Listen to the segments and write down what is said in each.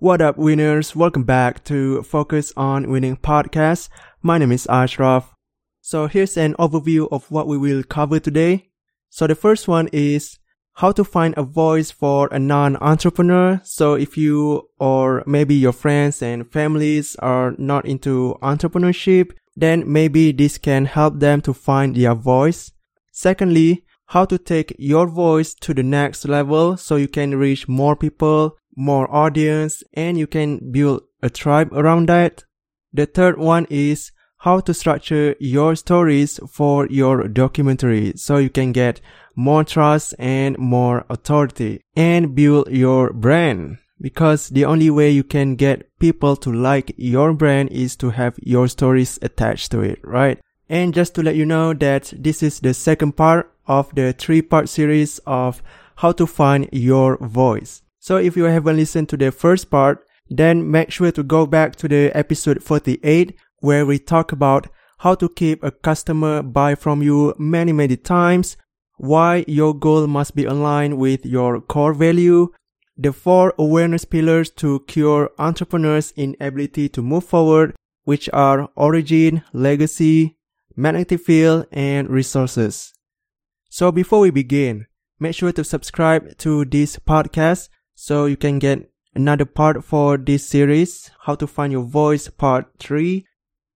What up, winners? Welcome back to Focus on Winning podcast. My name is Ashraf. So here's an overview of what we will cover today. So the first one is how to find a voice for a non-entrepreneur. So if you or maybe your friends and families are not into entrepreneurship, then maybe this can help them to find their voice. Secondly, how to take your voice to the next level so you can reach more people, more audience, and you can build a tribe around that. The third one is how to structure your stories for your documentary so you can get more trust and more authority and build your brand. Because the only way you can get people to like your brand is to have your stories attached to it, right? And just to let you know that this is the second part of the three part series of how to find your voice. So if you haven't listened to the first part, then make sure to go back to the episode 48 where we talk about how to keep a customer buy from you many, many times, why your goal must be aligned with your core value, the four awareness pillars to cure entrepreneurs' inability to move forward, which are origin, legacy, magnetic field, and resources. So before we begin, make sure to subscribe to this podcast so you can get another part for this series, How to Find Your Voice Part 3.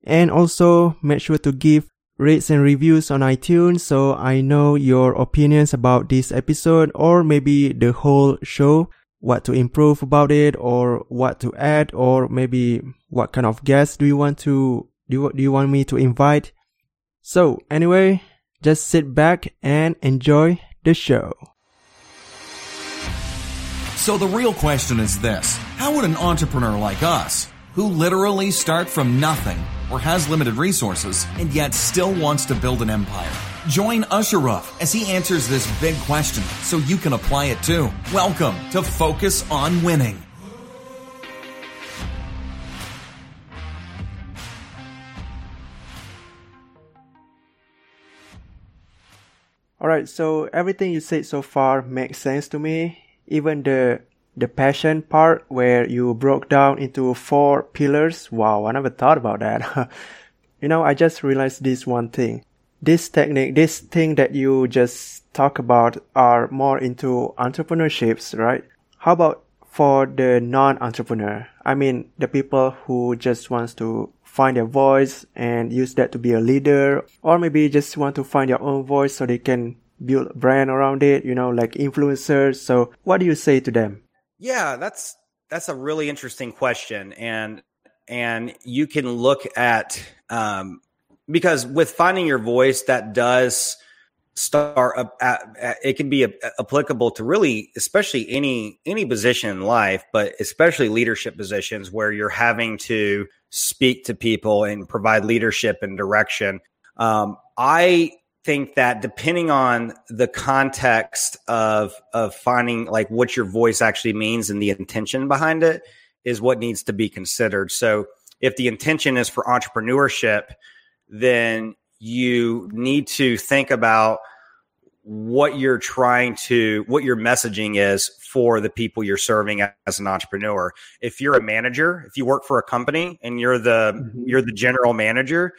And also make sure to give rates and reviews on iTunes so I know your opinions about this episode or maybe the whole show, what to improve about it or what to add or maybe what kind of guests do you want to do you, do you want me to invite? So anyway, just sit back and enjoy the show. So the real question is this. How would an entrepreneur like us, who literally start from nothing or has limited resources and yet still wants to build an empire, join Ashraf as he answers this big question so you can apply it too. Welcome to Focus on Winning. Alright, so everything you said so far makes sense to me. Even the the passion part where you broke down into four pillars. Wow, I never thought about that. you know, I just realized this one thing. This technique, this thing that you just talk about are more into entrepreneurships, right? How about for the non-entrepreneur? I mean, the people who just wants to find their voice and use that to be a leader, or maybe just want to find their own voice so they can build a brand around it, you know, like influencers. So what do you say to them? Yeah, that's that's a really interesting question, and and you can look at um, because with finding your voice, that does start up it can be a, applicable to really especially any any position in life but especially leadership positions where you're having to speak to people and provide leadership and direction um, i think that depending on the context of of finding like what your voice actually means and the intention behind it is what needs to be considered. So if the intention is for entrepreneurship, then you need to think about what you're trying to what your messaging is for the people you're serving as an entrepreneur if you're a manager if you work for a company and you're the mm-hmm. you're the general manager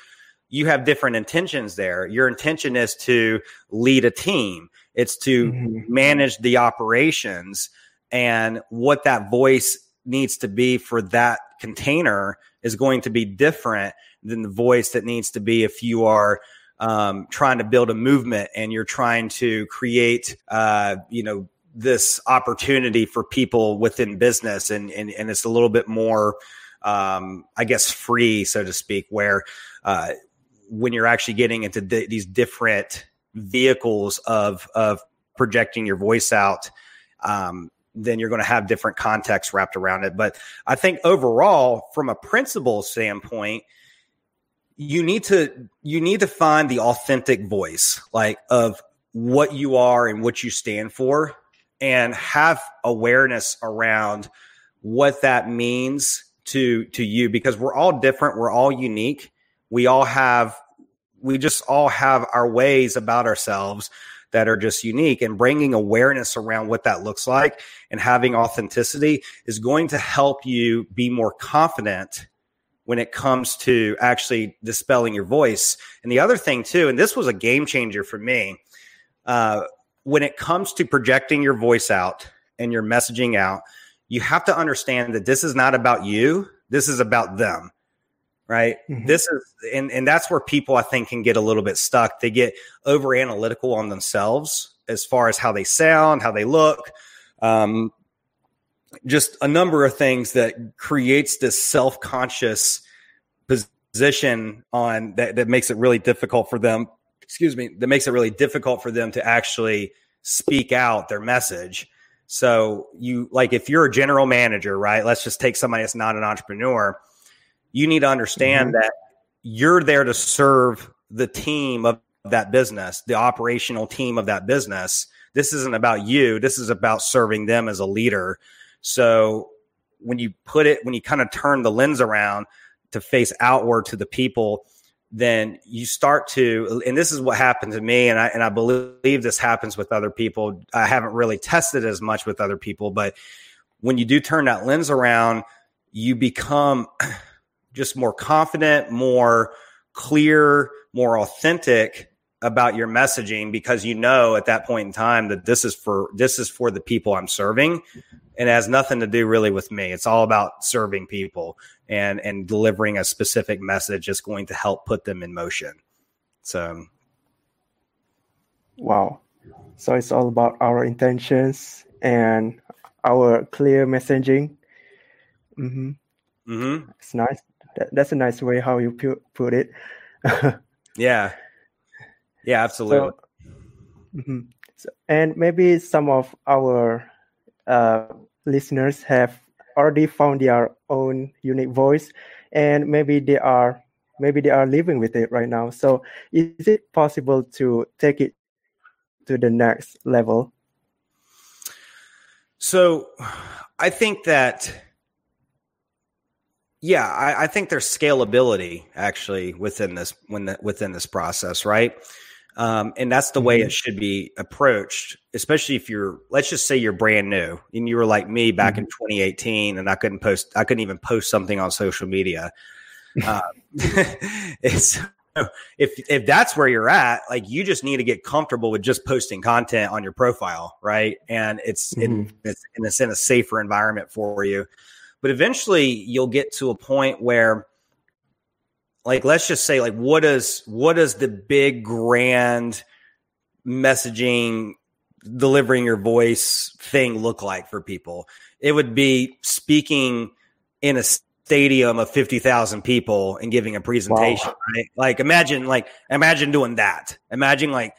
you have different intentions there. Your intention is to lead a team, it's to mm-hmm. manage the operations. And what that voice needs to be for that container is going to be different than the voice that needs to be if you are um, trying to build a movement and you're trying to create, uh, you know, this opportunity for people within business and, and, and it's a little bit more, um, I guess, free, so to speak, where, uh, when you're actually getting into these different vehicles of of projecting your voice out um, then you're going to have different contexts wrapped around it. But i think overall from a principle standpoint you need to you need to find the authentic voice like of what you are and what you stand for and have awareness around what that means to to you because we're all different we're all unique we all have we just all have our ways about ourselves that are just unique and bringing awareness around what that looks like and having authenticity is going to help you be more confident when it comes to actually dispelling your voice. And the other thing too, and this was a game changer for me, uh, when it comes to projecting your voice out and your messaging out, you have to understand that this is not about you. This is about them. Right. Mm-hmm. This is, and, and that's where people I think can get a little bit stuck. They get over analytical on themselves as far as how they sound, how they look, um, just a number of things that creates this self-conscious position on that, that makes it really difficult for them excuse me that makes it really difficult for them to actually speak out their message so you like if you're a general manager right let's just take somebody that's not an entrepreneur you need to understand mm-hmm. that you're there to serve the team of that business the operational team of that business this isn't about you this is about serving them as a leader so when you put it, when you kind of turn the lens around to face outward to the people, then you start to, and this is what happened to me, and I and I believe this happens with other people. I haven't really tested as much with other people, but when you do turn that lens around, you become just more confident, more clear, more authentic about your messaging because you know at that point in time that this is for this is for the people I'm serving and it has nothing to do really with me. It's all about serving people and and delivering a specific message that's going to help put them in motion. So wow. So it's all about our intentions and our clear messaging. Mm-hmm. Mm-hmm. It's nice. That, that's a nice way how you put, put it. yeah. Yeah, absolutely. So, mm-hmm. so, and maybe some of our uh, listeners have already found their own unique voice, and maybe they are maybe they are living with it right now. So, is it possible to take it to the next level? So, I think that yeah, I, I, think there's scalability actually within this when the, within this process, right? Um, and that's the way mm-hmm. it should be approached, especially if you're, let's just say you're brand new and you were like me back mm-hmm. in 2018 and I couldn't post, I couldn't even post something on social media. Um, it's, if, if that's where you're at, like you just need to get comfortable with just posting content on your profile, right? And it's, mm-hmm. in, it's, and it's in a safer environment for you. But eventually you'll get to a point where, like let's just say like what is what does the big grand messaging delivering your voice thing look like for people? It would be speaking in a stadium of 50,000 people and giving a presentation wow. right? Like imagine like imagine doing that. Imagine like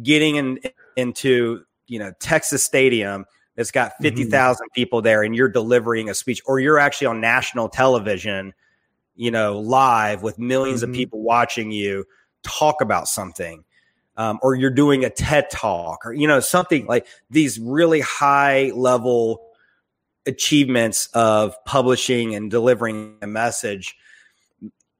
getting in into you know Texas Stadium that's got 50,000 mm-hmm. people there and you're delivering a speech or you're actually on national television you know, live with 1000000s mm-hmm. of people watching you talk about something. Um, or you're doing a TED talk or, you know, something like these really high level achievements of publishing and delivering a message.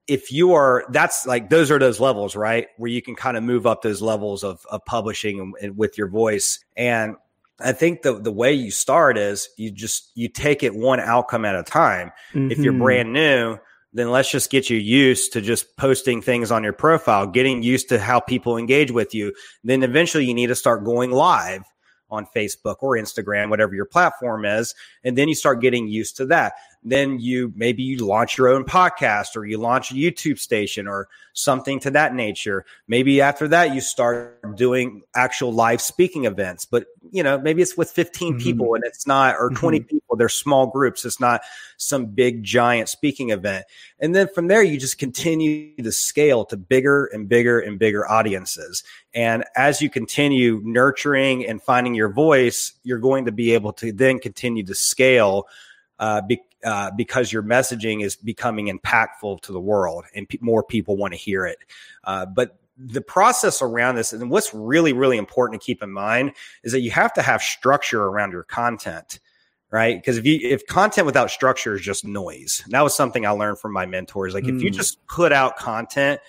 If you are, that's like, those are those levels, right? Where you can kind of move up those levels of, of publishing and, and with your voice. And I think the the way you start is you just you take it one outcome at a time. Mm-hmm. If you're mm-hmm. brand new, then let's just get you used to just posting things on your profile, getting used to how people engage with you. Then eventually you need to start going live on Facebook or Instagram, whatever your platform is. And then you start getting used to that. Then you maybe you launch your own podcast or you launch a YouTube station or something to that nature. Maybe after that you start doing actual live speaking events, but you know, maybe it's with 15 mm-hmm. people and it's not or 20 mm-hmm. people, they're small groups. It's not some big giant speaking event. And then from there you just continue to scale to bigger and bigger and bigger audiences. And as you continue nurturing and finding your voice, you're going to be able to then continue to scale uh, be, uh, because your messaging is becoming impactful to the world and pe- more people want to hear it. Uh, but the process around this and what's really, really important to keep in mind is that you have to have structure around your content right? Because if you if content without structure is just noise, that was something I learned from my mentors. Like mm. if you hmm. just put out content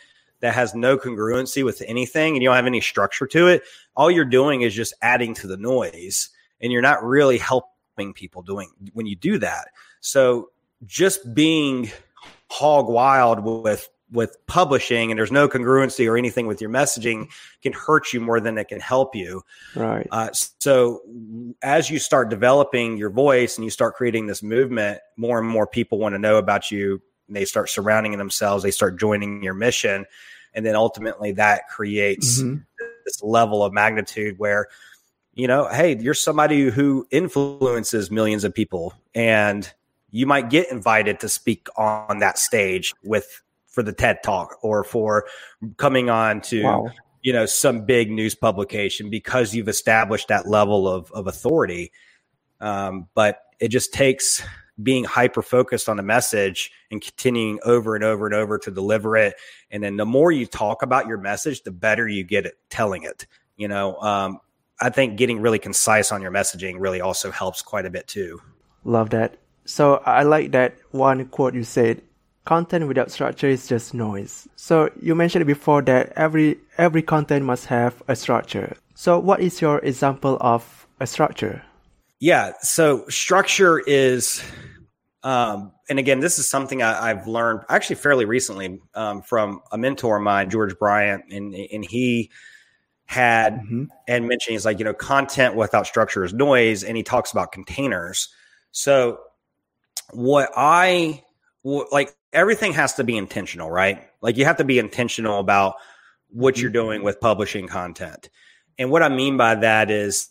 that has no congruency with anything and you don't have any structure to it, all you're doing is just adding to the noise and you're not really helping people doing when you do that. So just being hog wild with with publishing and there's no congruency or anything with your messaging can hurt you more than it can help you. Right. Uh, so as you start developing your voice and you start creating this movement, more and more people want to know about you. They start surrounding themselves. They start joining your mission, and then ultimately that creates mm-hmm. this level of magnitude where you know, hey, you're somebody who influences millions of people, and you might get invited to speak on that stage with for the TED Talk or for coming on to wow. you know some big news publication because you've established that level of of authority. Um, but it just takes being hyper focused on the message and continuing over and over and over to deliver it. And then the more you talk about your message, the better you get at telling it. You know, um, I think getting really concise on your messaging really also helps quite a bit too. Love that. So I like that one quote you said content without structure is just noise. So you mentioned before that every every content must have a structure. So what is your example of a structure? Yeah, so structure is um, and again, this is something I, have learned actually fairly recently um, from a mentor of mine, George Bryant, and and he had mm-hmm. and mentioned he's like you know content without structure is noise, and he talks about containers. So what I like everything has to be intentional, right? Like you have to be intentional about what you're doing mm-hmm. with publishing content. And what I mean by that is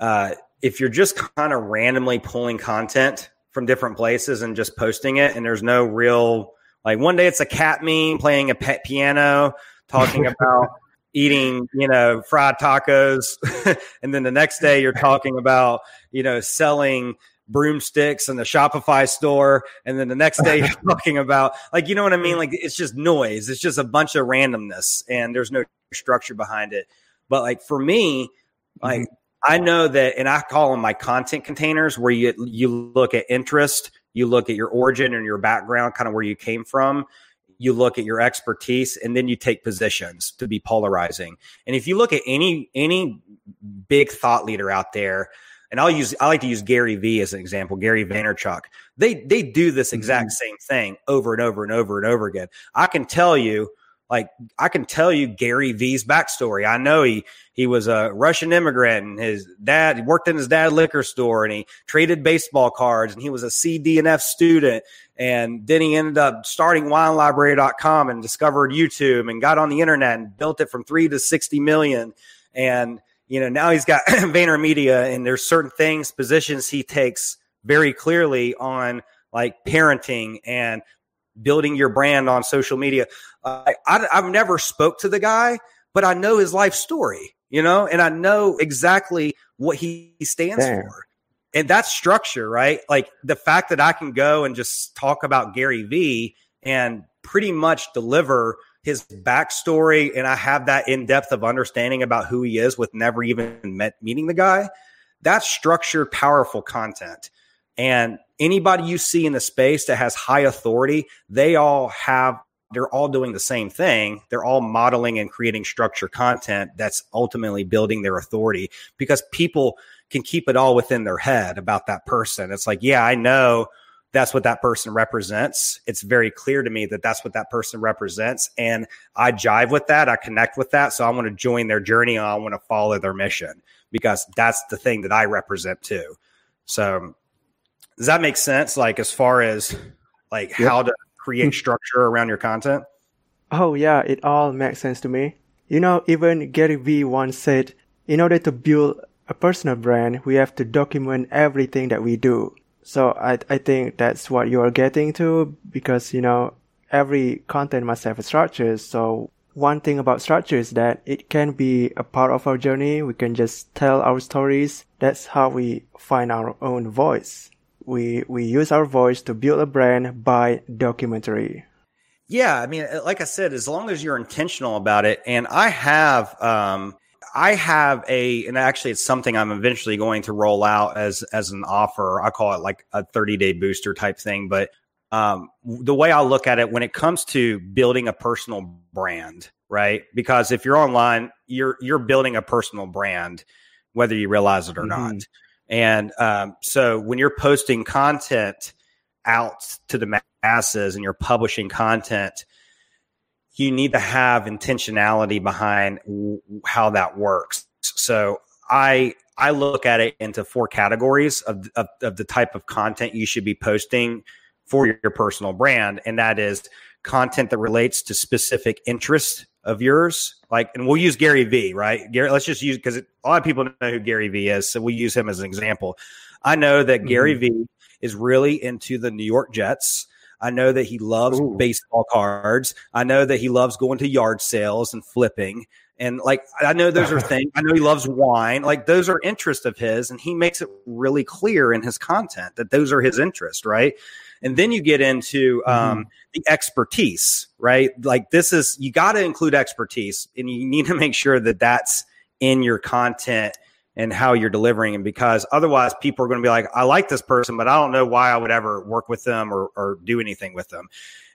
uh, if you're just kind of randomly pulling content from different places and just posting it, and there's no real, like one day it's a cat meme playing a pet piano, talking about eating, you know, fried tacos. and then the next day you're talking about, you know, selling broomsticks and the Shopify store. And then the next day you're talking about like, you know what I mean? Like it's just noise. It's just a bunch of randomness and there's no structure behind it. But like for me, like mm-hmm. I know that, and I call them my content containers where you, you look at interest, you look at your origin and your background, kind of where you came from. You look at your expertise and then you take positions to be polarizing. And if you look at any, any big thought leader out there, and I'll use I like to use Gary Vee as an example, Gary Vaynerchuk. They they do this exact mm-hmm. same thing over and over and over and over again. I can tell you, like I can tell you Gary Vee's backstory. I know he he was a Russian immigrant and his dad he worked in his dad liquor store and he traded baseball cards and he was a CD and F student and then he ended up starting winelibrary.com and discovered YouTube and got on the internet and built it from 3 to 60 million and you know, now he's got VaynerMedia and there's certain things, positions he takes very clearly on like parenting and building your brand on social media. Uh, I, have never spoke to the guy, but I know his life story, you know, and I know exactly what he stands Damn. for. And that's structure, right? Like the fact that I can go and just talk about Gary Vee and pretty much deliver – his backstory and I have that in depth of understanding about who he is with never even met meeting the guy, that's structured, powerful content. And anybody you see in the space that has high authority, they all have they're all doing the same thing. They're all modeling and creating structured content that's ultimately building their authority because people can keep it all within their head about that person. It's like, yeah, I know that's what that person represents. It's very clear to me that that's what that person represents. And I jive with that. I connect with that. So I want to join their journey. and I want to follow their mission because that's the thing that I represent too. So does that make sense? Like as far as like yep. how to create structure around your content? Oh yeah, it all makes sense to me. You know, even Gary Vee once said, in order to build a personal brand, we have to document everything that we do. So I, I think that's what you are getting to because, you know, every content must have a structure. So one thing about structure is that it can be a part of our journey. We can just tell our stories. That's how we find our own voice. We, we use our voice to build a brand by documentary. Yeah. I mean, like I said, as long as you're intentional about it, and I have, um, I have a, and actually, it's something I'm eventually going to roll out as as an offer. I call it like a 30 day booster type thing. But um, the way I look at it when it comes to building a personal brand, right? Because if you're online, you're you're building a personal brand, whether you realize it or mm-hmm. not. And um, so when you're posting content out to the masses and you're publishing content, you need to have intentionality behind w- how that works. So I I look at it into four categories of, of, of the type of content you should be posting for your personal brand, and that is content that relates to specific interests of yours. Like, and we'll use Gary Vee, right? Gary, let's just use because a lot of people know who Gary Vee is, so we use him as an example. I know that mm-hmm. Gary Vee is really into the New York Jets. I know that he loves Ooh. baseball cards. I know that he loves going to yard sales and flipping. And like, I know those are things. I know he loves wine. Like, those are interests of his. And he makes it really clear in his content that those are his interests, right? And then you get into um, mm-hmm. the expertise, right? Like, this is, you got to include expertise and you need to make sure that that's in your content and how you're delivering and because otherwise people are going to be like, I like this person, but I don't know why I would ever work with them or, or do anything with them.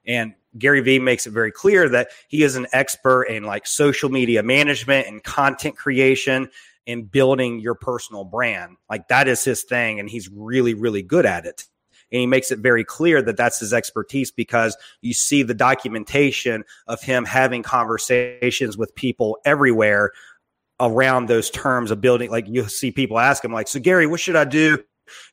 And Gary Vee makes it very clear that he is an expert in like social media management and content creation and building your personal brand. Like that is his thing. And he's really, really good at it. And he makes it very clear that that's his expertise because you see the documentation of him having conversations with people everywhere around those terms of building. Like you see people ask him, like, so Gary, what should I do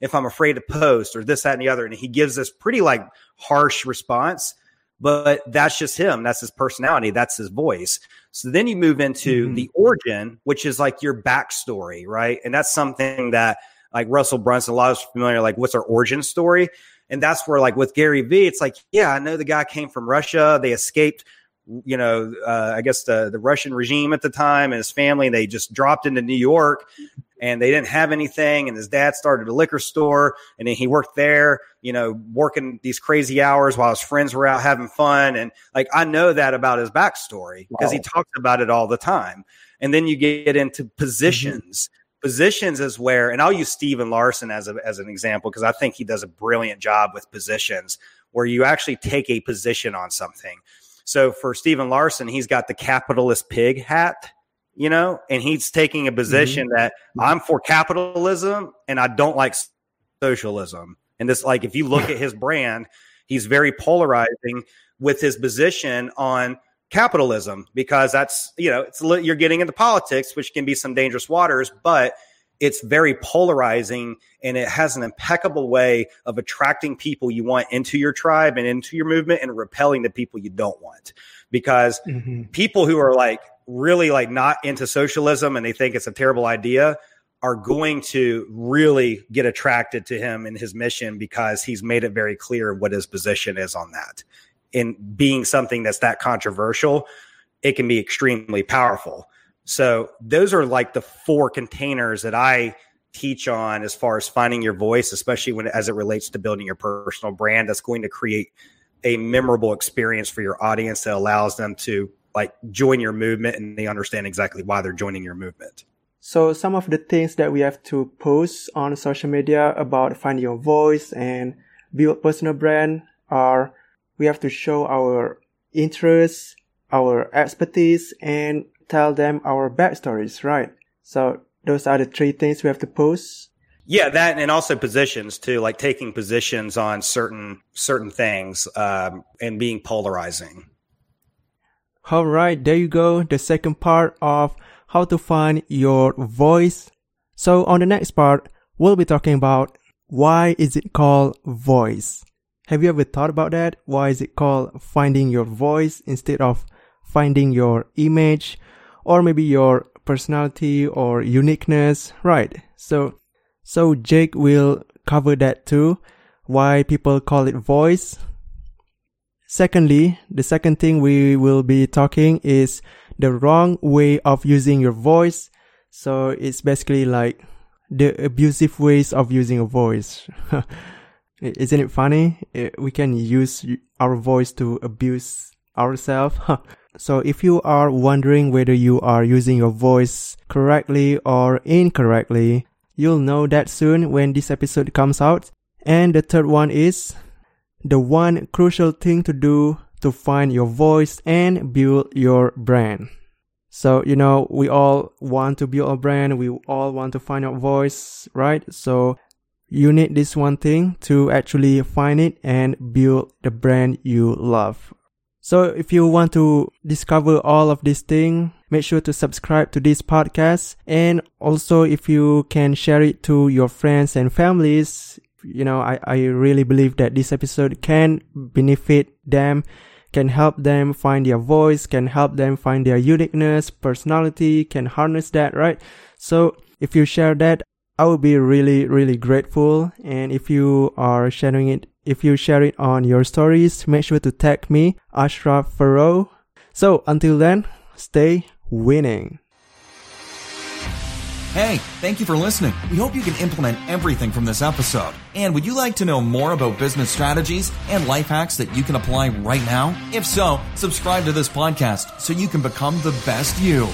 if I'm afraid to post or this, that, and the other? And he gives this pretty like harsh response, but that's just him. That's his personality. That's his voice. So then you move into mm-hmm. the origin, which is like your backstory, right? And that's something that like Russell Brunson, a lot of us familiar, like what's our origin story? And that's where like with Gary Vee, it's like, yeah, I know the guy came from Russia. They escaped you know, uh, I guess the, the Russian regime at the time and his family, they just dropped into New York and they didn't have anything. And his dad started a liquor store and then he worked there, you know, working these crazy hours while his friends were out having fun. And like, I know that about his backstory because wow. he talks about it all the time. And then you get into positions. Mm-hmm. Positions is where, and I'll use Stephen Larsen as, a, as an example because I think he does a brilliant job with positions where you actually take a position on something. So for Stephen Larsen, he's got the capitalist pig hat, you know, and he's taking a position mm-hmm. that I'm for capitalism and I don't like socialism. And this, like, if you look at his brand, he's very polarizing with his position on capitalism because that's, you know, it's you're getting into politics, which can be some dangerous waters, but it's very polarizing and it has an impeccable way of attracting people you want into your tribe and into your movement and repelling the people you don't want because mm-hmm. people who are like really like not into socialism and they think it's a terrible idea are going to really get attracted to him and his mission because he's made it very clear what his position is on that. In being something that's that controversial, it can be extremely powerful. So those are like the four containers that I teach on as far as finding your voice, especially when as it relates to building your personal brand that's going to create a memorable experience for your audience that allows them to like join your movement and they understand exactly why they're joining your movement. So some of the things that we have to post on social media about finding your voice and build personal brand are we have to show our interests, our expertise, and tell them our backstories, right? So those are the three things we have to post. Yeah, that and also positions too, like taking positions on certain certain things um, and being polarizing. All right, there you go. The second part of how to find your voice. So on the next part, we'll be talking about why is it called voice. Have you ever thought about that? Why is it called finding your voice instead of finding your image or maybe your personality or uniqueness, right? So, so Jake will cover that too. Why people call it voice. Secondly, the second thing we will be talking is the wrong way of using your voice. So it's basically like the abusive ways of using a voice. Isn't it funny? We can use our voice to abuse ourselves. So if you are wondering whether you are using your voice correctly or incorrectly, you'll know that soon when this episode comes out. And the third one is the one crucial thing to do to find your voice and build your brand. So, you know, we all want to build a brand. We all want to find our voice, right? So you need this one thing to actually find it and build the brand you love. So if you want to discover all of these things, make sure to subscribe to this podcast. And also if you can share it to your friends and families, you know, I, I really believe that this episode can benefit them can help them find their voice, can help them find their uniqueness, personality, can harness that, right? So if you share that, I will be really, really grateful. And if you are sharing it, if you share it on your stories, make sure to tag me, Ashraf Farrow. So until then, stay winning. Hey, thank you for listening. We hope you can implement everything from this episode. And would you like to know more about business strategies and life hacks that you can apply right now? If so, subscribe to this podcast so you can become the best you.